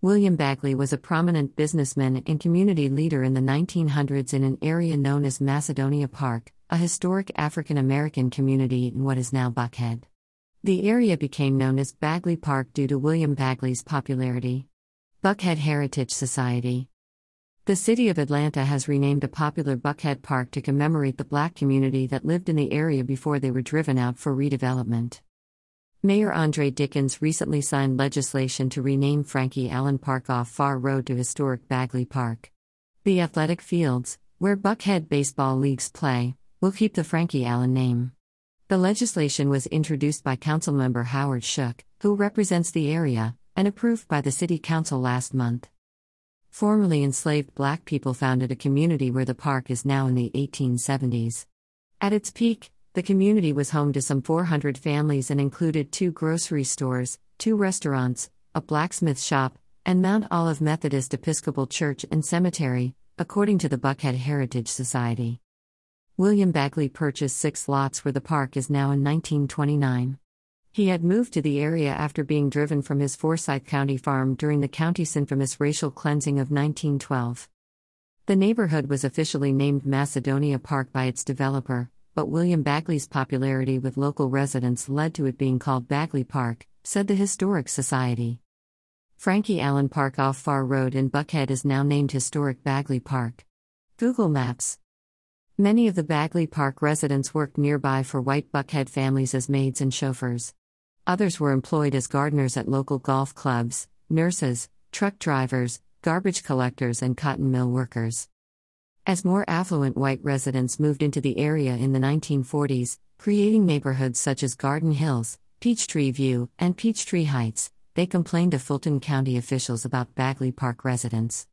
William Bagley was a prominent businessman and community leader in the 1900s in an area known as Macedonia Park, a historic African American community in what is now Buckhead. The area became known as Bagley Park due to William Bagley's popularity. Buckhead Heritage Society The city of Atlanta has renamed a popular Buckhead Park to commemorate the black community that lived in the area before they were driven out for redevelopment. Mayor Andre Dickens recently signed legislation to rename Frankie Allen Park off Pharr Road to historic Bagley Park. The athletic fields, where Buckhead baseball leagues play, will keep the Frankie Allen name. The legislation was introduced by Councilmember Howard Shook, who represents the area, and approved by the City Council last month. Formerly enslaved black people founded a community where the park is now in the 1870s. At its peak, the community was home to some 400 families and included two grocery stores, two restaurants, a blacksmith shop, and Mount Olive Methodist Episcopal Church and Cemetery, according to the Buckhead Heritage Society. William Bagley purchased six lots where the park is now in 1929. He had moved to the area after being driven from his Forsyth County farm during the county's infamous racial cleansing of 1912. The neighborhood was officially named Macedonia Park by its developer, but William Bagley's popularity with local residents led to it being called Bagley Park, said the Historic Society. Frankie Allen Park off Pharr Road in Buckhead is now named Historic Bagley Park. Google Maps Many of the Bagley Park residents worked nearby for white Buckhead families as maids and chauffeurs. Others were employed as gardeners at local golf clubs, nurses, truck drivers, garbage collectors, and cotton mill workers. As more affluent white residents moved into the area in the 1940s, creating neighborhoods such as Garden Hills, Peachtree View, and Peachtree Heights, they complained to Fulton County officials about Bagley Park residents.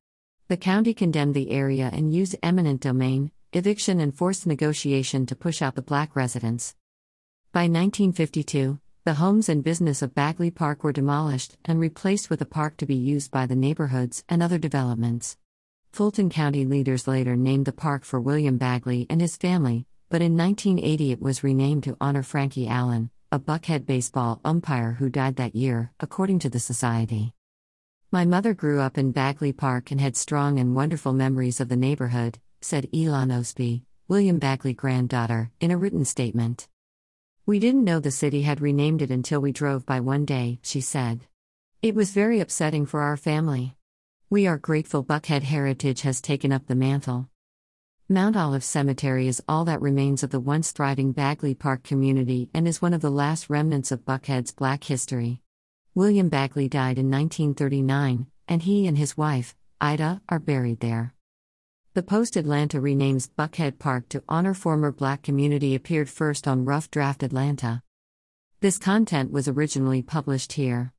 The county condemned the area and used eminent domain, eviction, and forced negotiation to push out the black residents. By 1952, the homes and business of Bagley Park were demolished and replaced with a park to be used by the neighborhoods and other developments. Fulton County leaders later named the park for William Bagley and his family, but in 1980 it was renamed to honor Frankie Allen, a Buckhead baseball umpire who died that year, according to the society. My mother grew up in Bagley Park and had strong and wonderful memories of the neighborhood, said Elon Osby, William Bagley granddaughter, in a written statement. We didn't know the city had renamed it until we drove by one day, she said. It was very upsetting for our family. We are grateful Buckhead Heritage has taken up the mantle. Mount Olive Cemetery is all that remains of the once thriving Bagley Park community and is one of the last remnants of Buckhead's black history. William Bagley died in 1939, and he and his wife, Ida, are buried there. The Post Atlanta renames Buckhead Park to honor former black community appeared first on Rough Draft Atlanta. This content was originally published here.